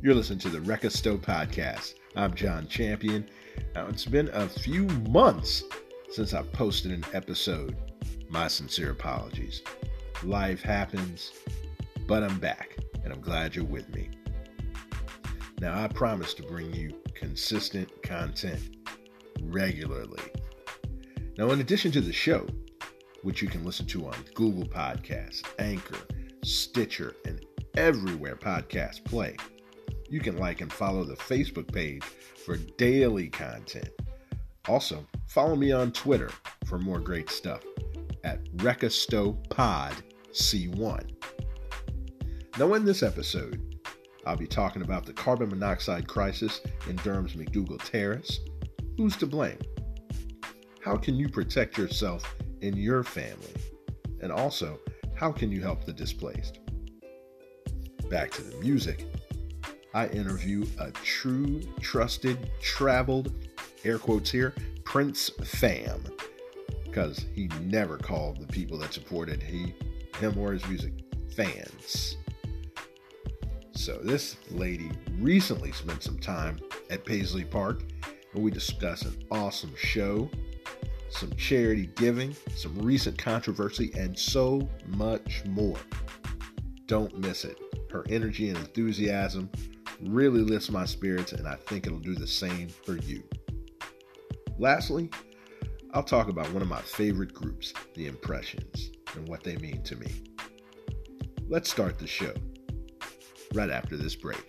You're listening to the Wreckastow Podcast. I'm John Champion. Now, it's been a few months since I've posted an episode. My sincere apologies. Life happens, but I'm back, and I'm glad you're with me. Now, I promise to bring you consistent content regularly. Now, in addition to the show, which you can listen to on Google Podcasts, Anchor, Stitcher, and everywhere podcasts play, you can like and follow the Facebook page for daily content. Also, follow me on Twitter for more great stuff at Pod C1. Now, in this episode, I'll be talking about the carbon monoxide crisis in Durham's McDougald Terrace. Who's to blame? How can you protect yourself and your family? And also, how can you help the displaced? Back to the music. I interview a true, trusted, traveled, air quotes here, Prince fam. Because he never called the people that supported he, him or his music fans. So this lady recently spent some time at Paisley Park where we discuss an awesome show, some charity giving, some recent controversy, and so much more. Don't miss it. Her energy and enthusiasm really lifts my spirits, and I think it'll do the same for you. Lastly, I'll talk about one of my favorite groups, the Impressions, and what they mean to me. Let's start the show right after this break.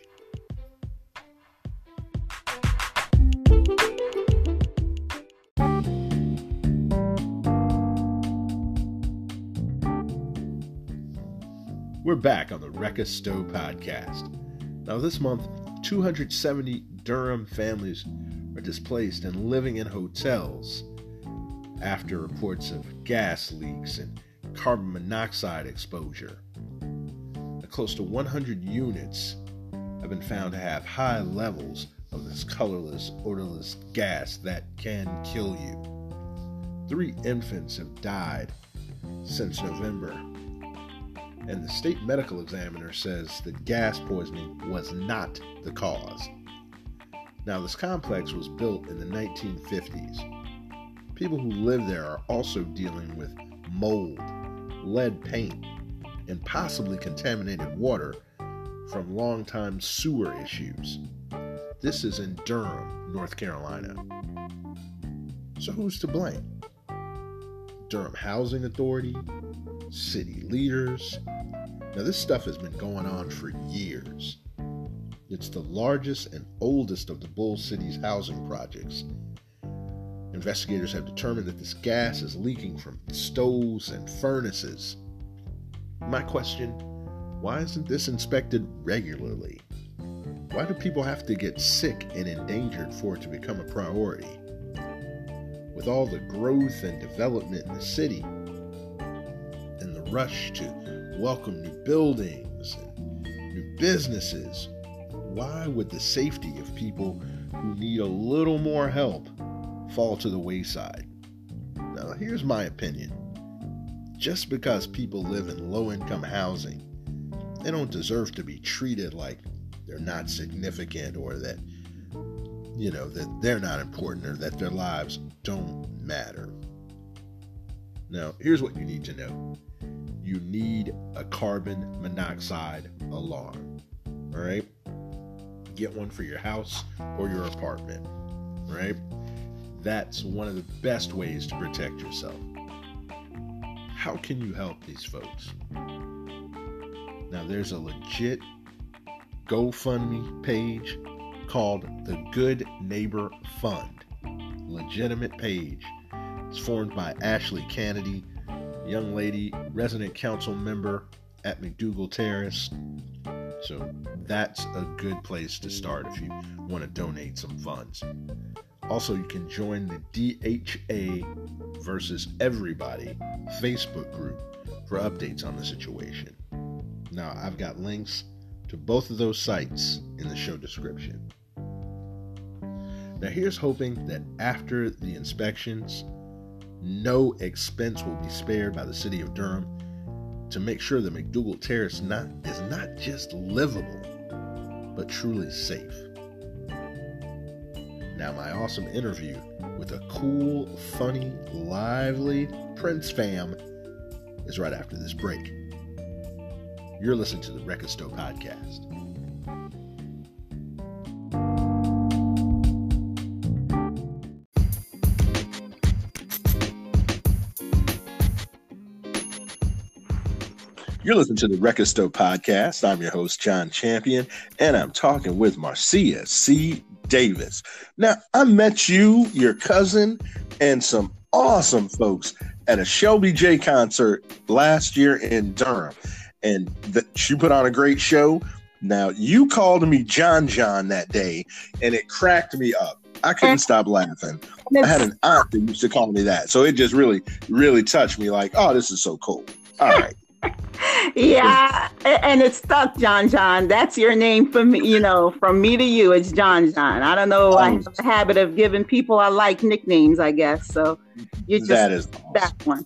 We're back on the Wreckastow podcast. Now, this month, 270 Durham families are displaced and living in hotels after reports of gas leaks and carbon monoxide exposure. Close to 100 units have been found to have high levels of this colorless, odorless gas that can kill you. Three infants have died since November and the state medical examiner says that gas poisoning was not the cause. Now, this complex was built in the 1950s. People who live there are also dealing with mold, lead paint, and possibly contaminated water from long-time sewer issues. This is in Durham, North Carolina. So, who's to blame? Durham Housing Authority, city leaders. Now, this stuff has been going on for years. It's the largest and oldest of the Bull City's housing projects. Investigators have determined that this gas is leaking from stoves and furnaces. My question why isn't this inspected regularly? Why do people have to get sick and endangered for it to become a priority? With all the growth and development in the city, and the rush to welcome new buildings and new businesses, why would the safety of people who need a little more help fall to the wayside? Now, here's my opinion. Just because people live in low income housing, they don't deserve to be treated like they're not significant or that, you know, that they're not important or that their lives don't matter. Now, here's what you need to know you need a carbon monoxide alarm. All right? Get one for your house or your apartment. Right? That's one of the best ways to protect yourself. How can you help these folks? Now, there's a legit GoFundMe page called the Good Neighbor Fund. Legitimate page. It's formed by Ashley Kennedy young lady, resident council member at McDougald Terrace. So that's a good place to start if you want to donate some funds. Also, you can join the DHA versus Everybody Facebook group for updates on the situation. Now, I've got links to both of those sites in the show description. Now, here's hoping that after the inspections, no expense will be spared by the city of Durham to make sure that McDougald Terrace not, is not just livable, but truly safe. Now, my awesome interview with a cool, funny, lively Prince fam is right after this break. You're listening to the Record Store Podcast. You're listening to the Record Store Podcast. I'm your host, John Champion, and I'm talking with Marcia C. Davis. Now, I met you, your cousin, and some awesome folks at a Shelby J concert last year in Durham. And she put on a great show. Now, you called me John John that day, and it cracked me up. I couldn't stop laughing. I had an aunt that used to call me that. So it just really, really touched me like, oh, this is so cool. All right yeah, and it's stuck, John John. That's your name for me, you know, from me to you, it's John John. I don't know. I oh. have a habit of giving people I like nicknames, I guess. So you just that is that one.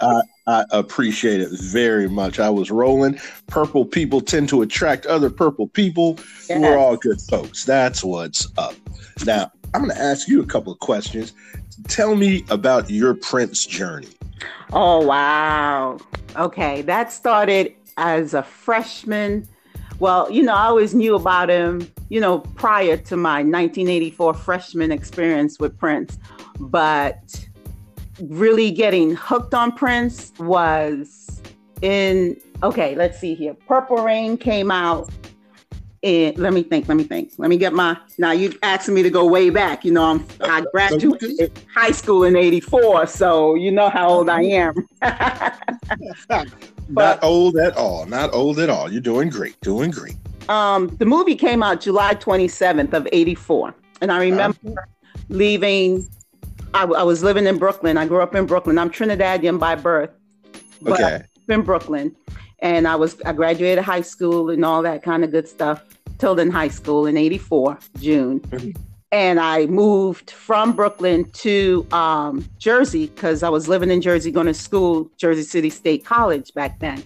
I, I appreciate it very much. I was rolling. Purple people tend to attract other purple people. Yes. We're all good folks. That's what's up. Now, I'm going to ask you a couple of questions. Tell me about your Prince journey. Oh, wow. Okay, that started as a freshman. Well, you know, I always knew about him, you know, prior to my 1984 freshman experience with Prince. But really getting hooked on Prince was in, okay, let's see here. Purple Rain came out and let me think, let me think. Let me get my now you asking me to go way back. You know, I'm I graduated high school in 84, so you know how old I am. not old at all. Not old at all. You're doing great. Doing great. Um, the movie came out July 27th of 84. And I remember uh-huh. leaving I, I, was living in Brooklyn. I grew up in Brooklyn. I'm Trinidadian by birth. But okay. in Brooklyn and I was I graduated high school and all that kind of good stuff. Tilden High School in '84 June, and I moved from Brooklyn to um, Jersey because I was living in Jersey, going to school, Jersey City State College back then.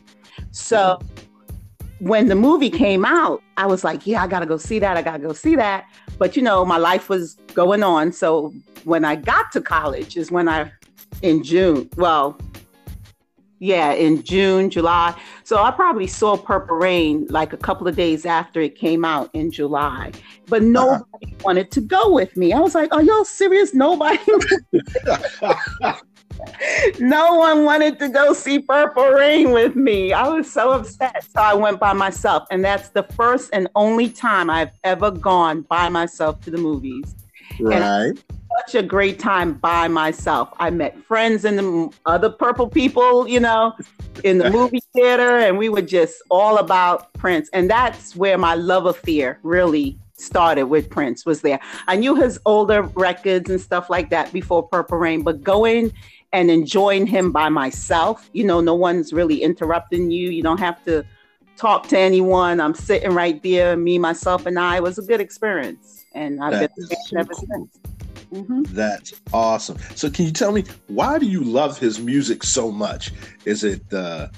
So when the movie came out, I was like, "Yeah, I got to go see that. I got to go see that." But you know, my life was going on. So when I got to college is when I, in June, well, yeah, in June, July. So I probably saw Purple Rain like a couple of days after it came out in July. But uh-huh. nobody uh-huh. wanted to go with me. I was like, "Are y'all serious? Nobody." no one wanted to go see Purple Rain with me. I was so upset. So I went by myself. And that's the first and only time I've ever gone by myself to the movies. Right such a great time by myself. I met friends and the other purple people, you know, in the movie theater, and we were just all about Prince. And that's where my love affair really started with Prince was there. I knew his older records and stuff like that before Purple Rain, but going and enjoying him by myself, you know, no one's really interrupting you. You don't have to talk to anyone. I'm sitting right there, me, myself, and I. It was a good experience. And I've that been so ever cool. since. Mm-hmm. That's awesome. So, can you tell me why do you love his music so much? Is it the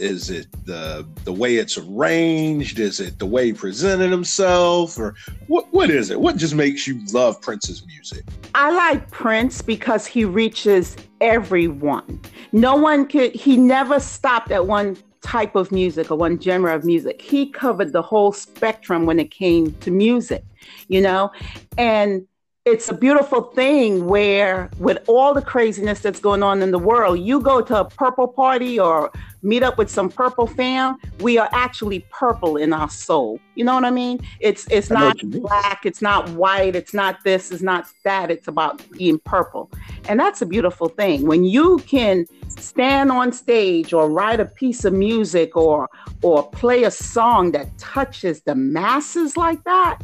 is it the the way it's arranged? Is it the way he presented himself, or what? What is it? What just makes you love Prince's music? I like Prince because he reaches everyone. No one could. He never stopped at one type of music or one genre of music. He covered the whole spectrum when it came to music, you know, and it's a beautiful thing where with all the craziness that's going on in the world you go to a purple party or meet up with some purple fam we are actually purple in our soul. You know what i mean? It's it's not black it's not white it's not this it's not that. It's about being purple. And that's a beautiful thing. When you can stand on stage or write a piece of music or or play a song that touches the masses like that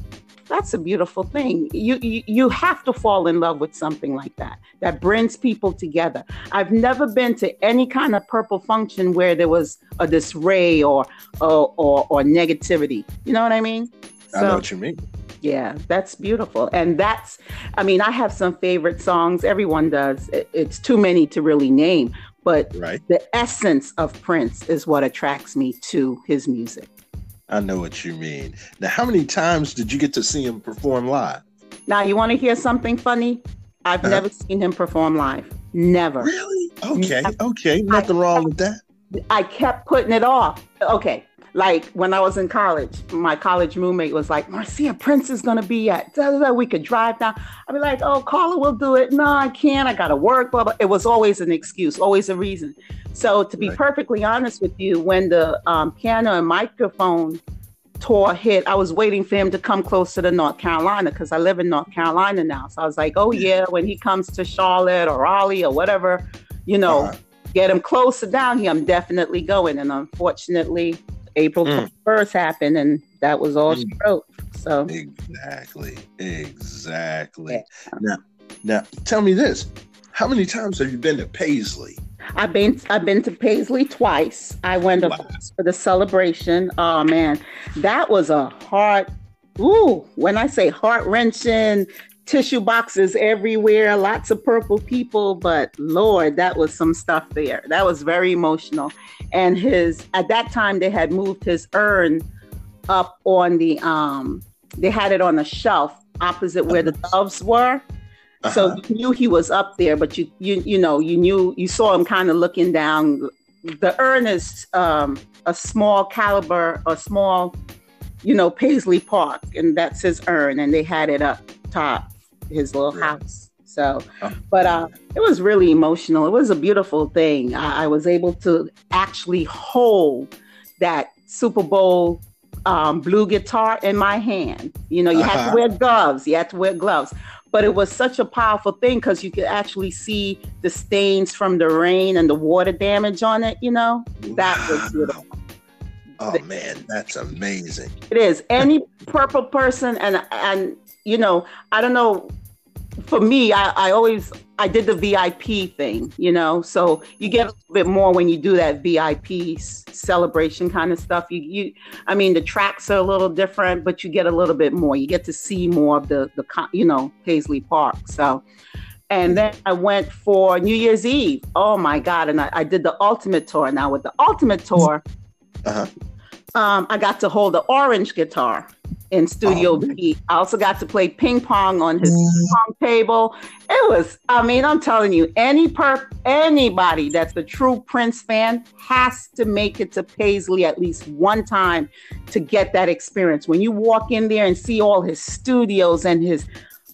that's a beautiful thing. You, you you have to fall in love with something like that that brings people together. I've never been to any kind of purple function where there was a disarray or or or, or negativity. You know what I mean? I so, know what you mean. Yeah, that's beautiful. And that's, I mean, I have some favorite songs. Everyone does. It, it's too many to really name, but right. the essence of Prince is what attracts me to his music. I know what you mean. Now, how many times did you get to see him perform live? Now, you want to hear something funny? I've uh-huh. never seen him perform live. Never. Really? Okay. Okay. Nothing I, wrong with that. I kept putting it off. Okay. Like when I was in college, my college roommate was like, Marcia, Prince is going to be at, we could drive down. I'd be like, oh, Carla will do it. No, I can't. I got to work. Blah, blah. It was always an excuse, always a reason. So to be right. perfectly honest with you, when the um, piano and microphone tour hit, I was waiting for him to come closer to North Carolina because I live in North Carolina now. So I was like, oh, yeah, when he comes to Charlotte or Raleigh or whatever, you know, uh-huh. get him closer down here, I'm definitely going. And unfortunately, April mm. 1st happened and that was all mm. she wrote. So exactly, exactly. Yeah. Now, now tell me this: How many times have you been to Paisley? I've been I've been to Paisley twice. I went wow. for the celebration. Oh man, that was a heart. Ooh, when I say heart wrenching, tissue boxes everywhere, lots of purple people, but Lord, that was some stuff there. That was very emotional. And his at that time they had moved his urn up on the um they had it on a shelf opposite where the doves were. Uh-huh. So you knew he was up there, but you you you know you knew you saw him kind of looking down. The urn is um, a small caliber, a small, you know, Paisley Park, and that's his urn, and they had it up top his little yeah. house. So, oh. but uh, it was really emotional. It was a beautiful thing. I, I was able to actually hold that Super Bowl um, blue guitar in my hand. You know, you uh-huh. had to uh-huh. wear gloves. You had to wear gloves. But it was such a powerful thing because you could actually see the stains from the rain and the water damage on it. You know, that wow. was beautiful. Oh man, that's amazing. It is. Any purple person and and you know, I don't know. For me, I, I always I did the VIP thing, you know. So you get a little bit more when you do that VIP celebration kind of stuff. You you, I mean, the tracks are a little different, but you get a little bit more. You get to see more of the the you know Paisley Park. So. And then I went for New Year's Eve. Oh my God. And I, I did the ultimate tour. Now, with the ultimate tour, uh-huh. um, I got to hold the orange guitar in oh, Studio oh, B. I also got to play ping pong on his mm. ping pong table. It was, I mean, I'm telling you, any per anybody that's a true Prince fan has to make it to Paisley at least one time to get that experience. When you walk in there and see all his studios and his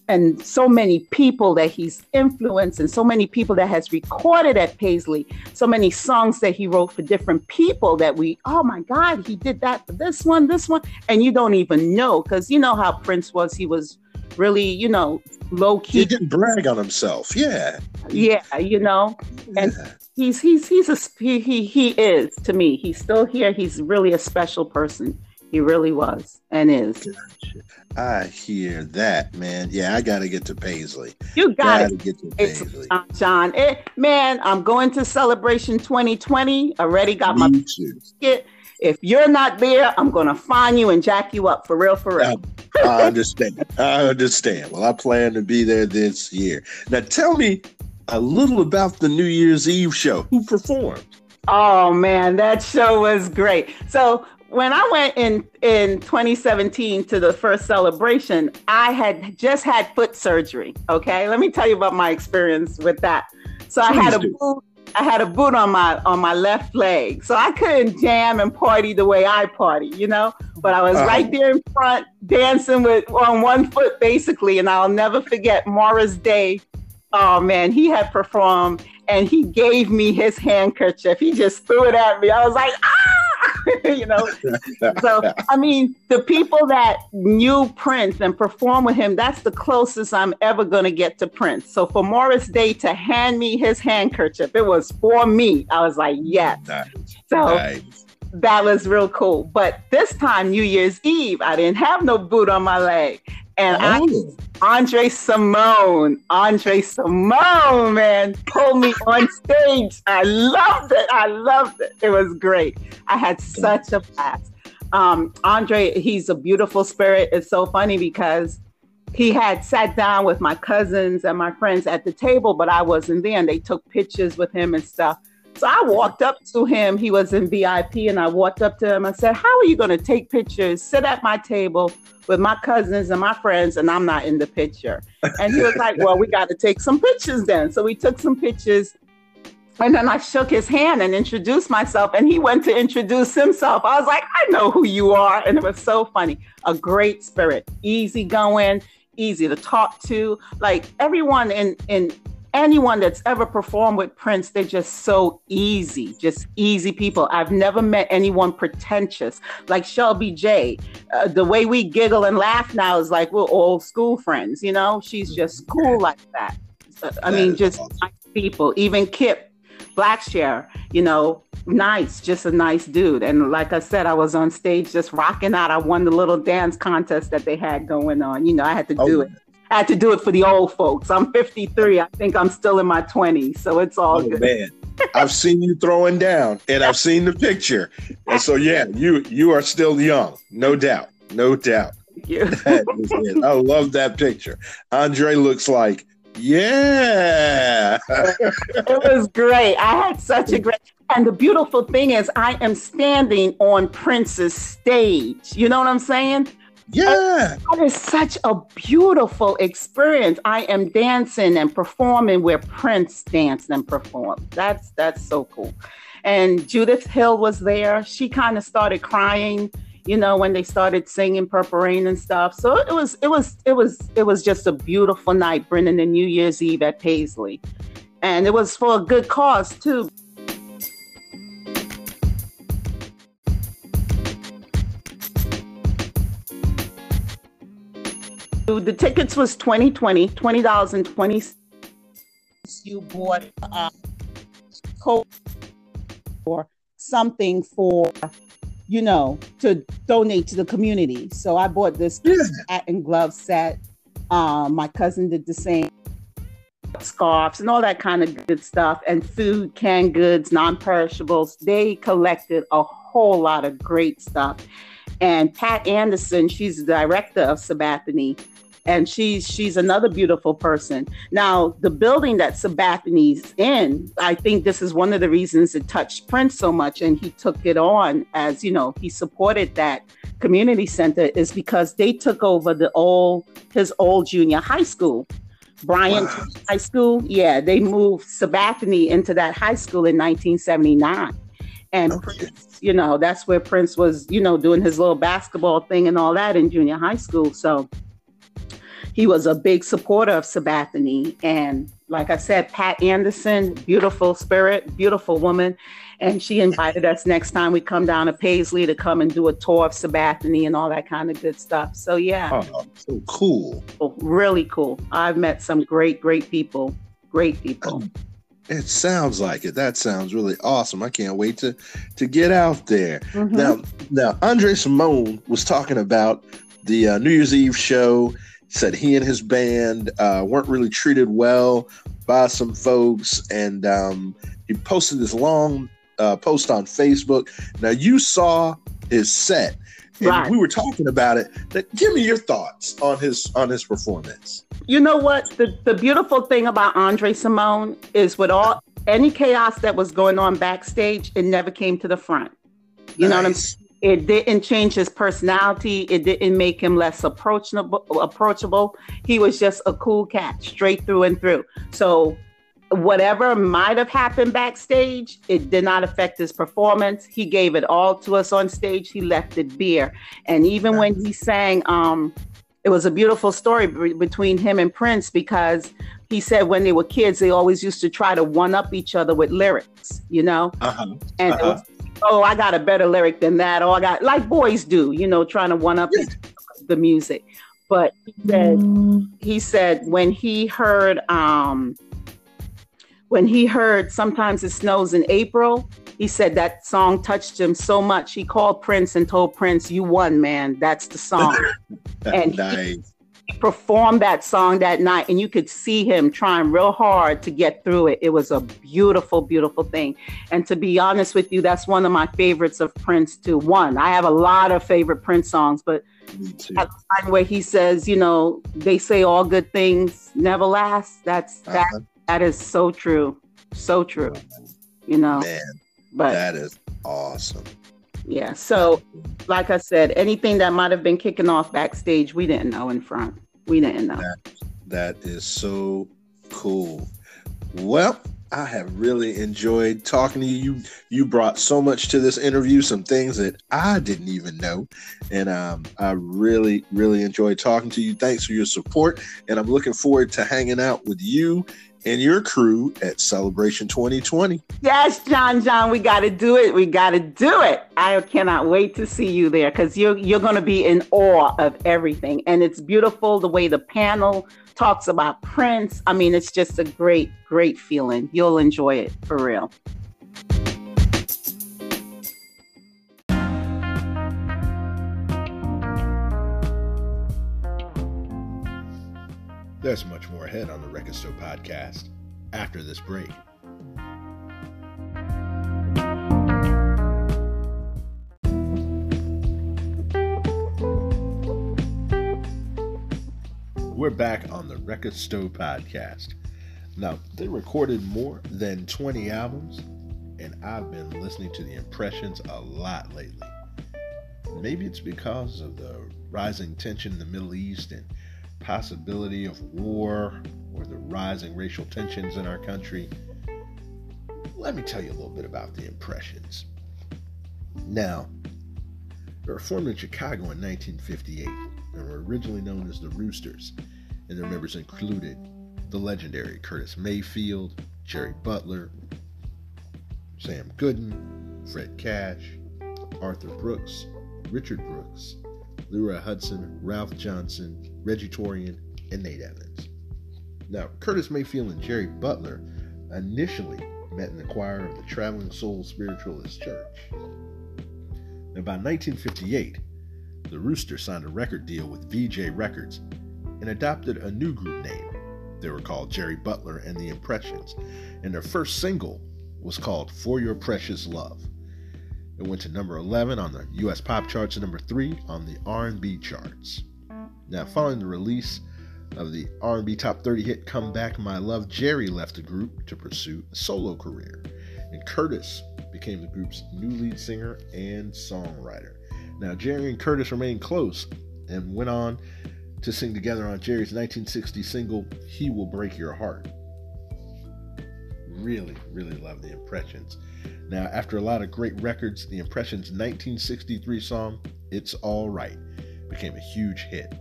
and so many people that he's influenced and so many people that has recorded at Paisley, so many songs that he wrote for different people that we, oh my God, he did that for this one, this one. And you don't even know because you know how Prince was. He was really, you know, low key. He didn't brag on himself. Yeah. Yeah, you know. And yeah. he's he's he's a he, he he is to me. He's still here. He's really a special person. He really was and is. I hear that, man. Yeah, I got to get to Paisley. You got to get to Paisley. John, it, eh, man, I'm going to Celebration 2020. Already got Me my ticket. If you're not there, I'm going to find you and jack you up for real, for real. I, I understand. I understand. Well, I plan to be there this year. Now, tell me a little about the New Year's Eve show. Who performed? Oh man, that show was great. So when I went in in 2017 to the first celebration, I had just had foot surgery. Okay, let me tell you about my experience with that. So Please I had a boot. I had a boot on my on my left leg, so I couldn't jam and party the way I party, you know. But I was uh-huh. right there in front, dancing with on one foot, basically. And I'll never forget Morris Day. Oh man, he had performed, and he gave me his handkerchief. He just threw it at me. I was like, ah you know. so I mean, the people that knew Prince and performed with him, that's the closest I'm ever gonna get to Prince. So for Morris Day to hand me his handkerchief, it was for me. I was like, yes. Nice. So nice. that was real cool. But this time, New Year's Eve, I didn't have no boot on my leg. And oh. I, Andre Cymone. Andre Cymone, man, pulled me on stage. I loved it. I loved it. It was great. I had such a blast. Um, Andre, he's a beautiful spirit. It's so funny because he had sat down with my cousins and my friends at the table, but I wasn't there, and they took pictures with him and stuff. So I walked up to him. He was in VIP, and I walked up to him. I said, How are you going to take pictures, sit at my table with my cousins and my friends, and I'm not in the picture? And he was like, Well, we got to take some pictures then. So we took some pictures. And then I shook his hand and introduced myself, and he went to introduce himself. I was like, I know who you are. And it was so funny. A great spirit, easy going, easy to talk to. Like everyone in, in anyone that's ever performed with Prince, they're just so easy, just easy people. I've never met anyone pretentious like Shelby J. Uh, the way we giggle and laugh now is like we're old school friends, you know? She's just cool like that. I mean, just awesome. nice people. Even Kip Blackshire, you know, nice, just a nice dude. And like I said, I was on stage just rocking out. I won the little dance contest that they had going on. You know, I had to do oh. it I had to do it for the old folks. I'm 53. I think I'm still in my 20s, so it's all oh, good. Man. I've seen you throwing down, and I've seen the picture, and so yeah, you you are still young, no doubt, no doubt. Thank you. I love that picture. Andre looks like yeah. it was great. I had such a great and the beautiful thing is I am standing on Prince's stage. You know what I'm saying? Yeah. That is such a beautiful experience. I am dancing and performing where Prince danced and performed. That's that's so cool. And Judith Hill was there. She kind of started crying, you know, when they started singing Purple Rain and stuff. So it was it was it was it was just a beautiful night, bringing the New Year's Eve at Paisley. And it was for a good cause too. The tickets was 2020, $20 and 20 you bought uh, coat or something for you know to donate to the community. So i bought this hat and glove set. Um, my cousin did the same. Scarves and all that kind of good stuff and food canned goods non-perishables. They collected a whole lot of great stuff. And pat anderson she's the director of sabathani and she's she's another beautiful person. Now, the building that Sabathani's in, I think this is one of the reasons it touched Prince so much, and he took it on as you know he supported that community center is because they took over the old his old junior high school. Bryant wow. High School, yeah, they moved Sabathani into that high school in 1979. And okay. Prince, you know, that's where Prince was, you know, doing his little basketball thing and all that in junior high school. So he was a big supporter of Sabathani. And like I said, Pat Anderson, beautiful spirit, beautiful woman. And she invited us next time we come down to Paisley to come and do a tour of Sabathani and all that kind of good stuff. So, yeah. Oh, so cool. Oh, really cool. I've met some great, great people. Great people. Um, it sounds like it. That sounds really awesome. I can't wait to to get out there. Mm-hmm. Now, now Andre Cymone was talking about the uh, New Year's Eve show said he and his band uh, weren't really treated well by some folks, and um, he posted this long uh, post on Facebook. Now you saw his set, and right. we were talking about it. Give me your thoughts on his on his performance. You know what? The the beautiful thing about Andre Cymone is with all any chaos that was going on backstage, it never came to the front. You nice. know what I'm saying? It didn't change his personality. It didn't make him less approachable. Approachable. He was just a cool cat, straight through and through. So, whatever might have happened backstage, it did not affect his performance. He gave it all to us on stage. He left it bare. And even when he sang, um, it was a beautiful story b- between him and Prince because he said when they were kids, they always used to try to one up each other with lyrics, you know? Uh-huh. And uh-huh. Oh, I got a better lyric than that, or I got like boys do, you know, trying to one up yeah. the music. But he said mm. he said when he heard um when he heard sometimes it snows in April, he said that song touched him so much. He called Prince and told Prince, "You won, man. That's the song." and nice performed that song that night and you could see him trying real hard to get through it. It was a beautiful, beautiful thing. And to be honest with you, that's one of my favorites of Prince too. One, I have a lot of favorite Prince songs, but at the time where he says, you know, they say all good things never last. That's uh-huh. that that is so true. So true. you know. Man, but that is awesome. Yeah. So, like I said, anything that might have been kicking off backstage, we didn't know in front. We didn't know. That, that is so cool. Well, I have really enjoyed talking to you. You you brought so much to this interview, some things that I didn't even know, and um, I really really enjoyed talking to you. Thanks for your support, and I'm looking forward to hanging out with you and your crew at Celebration 2020. Yes, John, John, we got to do it. We got to do it. I cannot wait to see you there because you're you're going to be in awe of everything, and it's beautiful the way the panel talks about Prince. I mean, it's just a great, great feeling. You'll enjoy it for real. There's much more ahead on podcast after this break. We're back on the Record Store podcast. Now, they recorded more than 20 albums, and I've been listening to the impressions a lot lately. Maybe it's because of the rising tension in the Middle East and possibility of war or the rising racial tensions in our country, let me tell you a little bit about the Impressions. Now, they were formed in Chicago in 1958 and were originally known as the Roosters, and their members included the legendary Curtis Mayfield, Jerry Butler, Sam Gooden, Fred Cash, Arthur Brooks, Richard Brooks, Leroy Hudson, Ralph Johnson, Reggie Torian, and Nate Evans. Now, Curtis Mayfield and Jerry Butler initially met in the choir of the Traveling Soul Spiritualist Church. Now, by 1958, the Rooster signed a record deal with Vee-Jay Records and adopted a new group name. They were called Jerry Butler and the Impressions, and their first single was called For Your Precious Love. It went to number 11 on the US pop charts and number 3 on the R&B charts. Now, following the release of the R&B top 30 hit Come Back My Love, Jerry left the group to pursue a solo career, and Curtis became the group's new lead singer and songwriter. Now, Jerry and Curtis remained close and went on to sing together on Jerry's 1960 single He Will Break Your Heart. Really, really love the impressions. Now, after a lot of great records, the Impressions' 1963 song It's All Right became a huge hit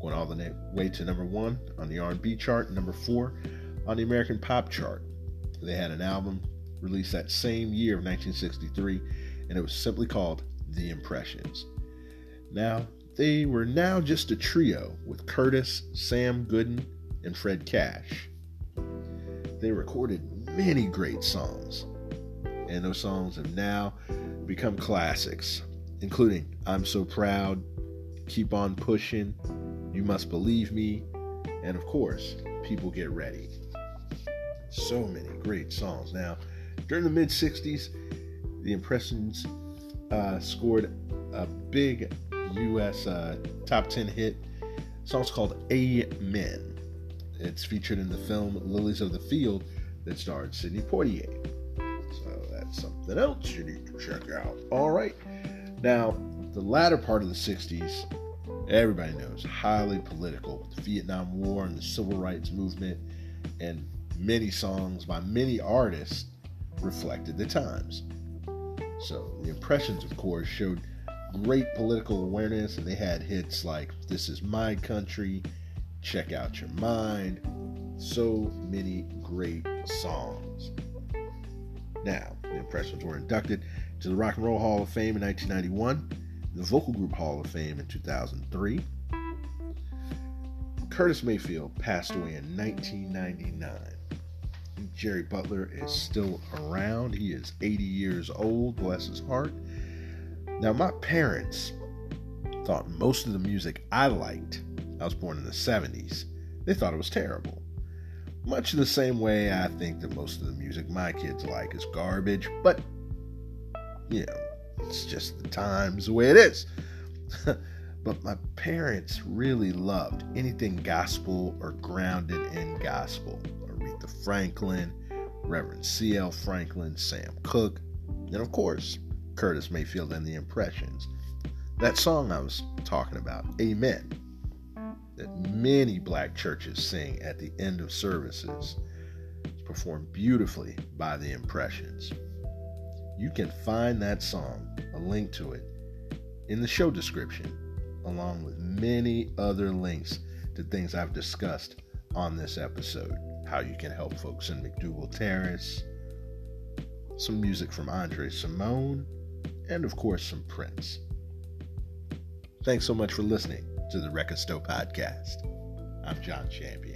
going all the way to number one on the R&B chart, number four on the American Pop chart. They had an album released that same year of 1963, and it was simply called The Impressions. Now, they were now just a trio with Curtis, Sam Gooden, and Fred Cash. They recorded many great songs, and those songs have now become classics, including I'm So Proud, Keep On Pushing, you Must Believe Me, and of course, People Get Ready. So many great songs. Now, during the mid 60s, the Impressions uh, scored a big U.S. Uh, top 10 hit. The song's called Amen. It's featured in the film Lilies of the Field that starred Sidney Poitier. Something else you need to check out. All right. Now, the latter part of the 60s everybody knows, highly political the Vietnam War and the Civil Rights Movement, and many songs by many artists reflected the times. So the Impressions, of course, showed great political awareness, and they had hits like This Is My Country, Check Out Your Mind, so many great songs. Now, the Impressions were inducted to the Rock and Roll Hall of Fame in 1991 the Vocal Group Hall of Fame in 2003. Curtis Mayfield passed away in 1999. Jerry Butler is still around. He is 80 years old, bless his heart. Now, my parents thought most of the music I liked, I was born in the 70s, they thought it was terrible. Much the same way I think that most of the music my kids like is garbage, but, you know, it's just the times the way it is. but my parents really loved anything gospel or grounded in gospel. Aretha Franklin, Reverend C.L. Franklin, Sam Cooke, and of course, Curtis Mayfield and the Impressions. That song I was talking about, Amen, that many black churches sing at the end of services, is performed beautifully by the Impressions. You can find that song, a link to it, in the show description, along with many other links to things I've discussed on this episode. How you can help folks in McDougald Terrace, some music from Andre Cymone, and of course, some Prince. Thanks so much for listening to the Record Podcast. I'm John Champion.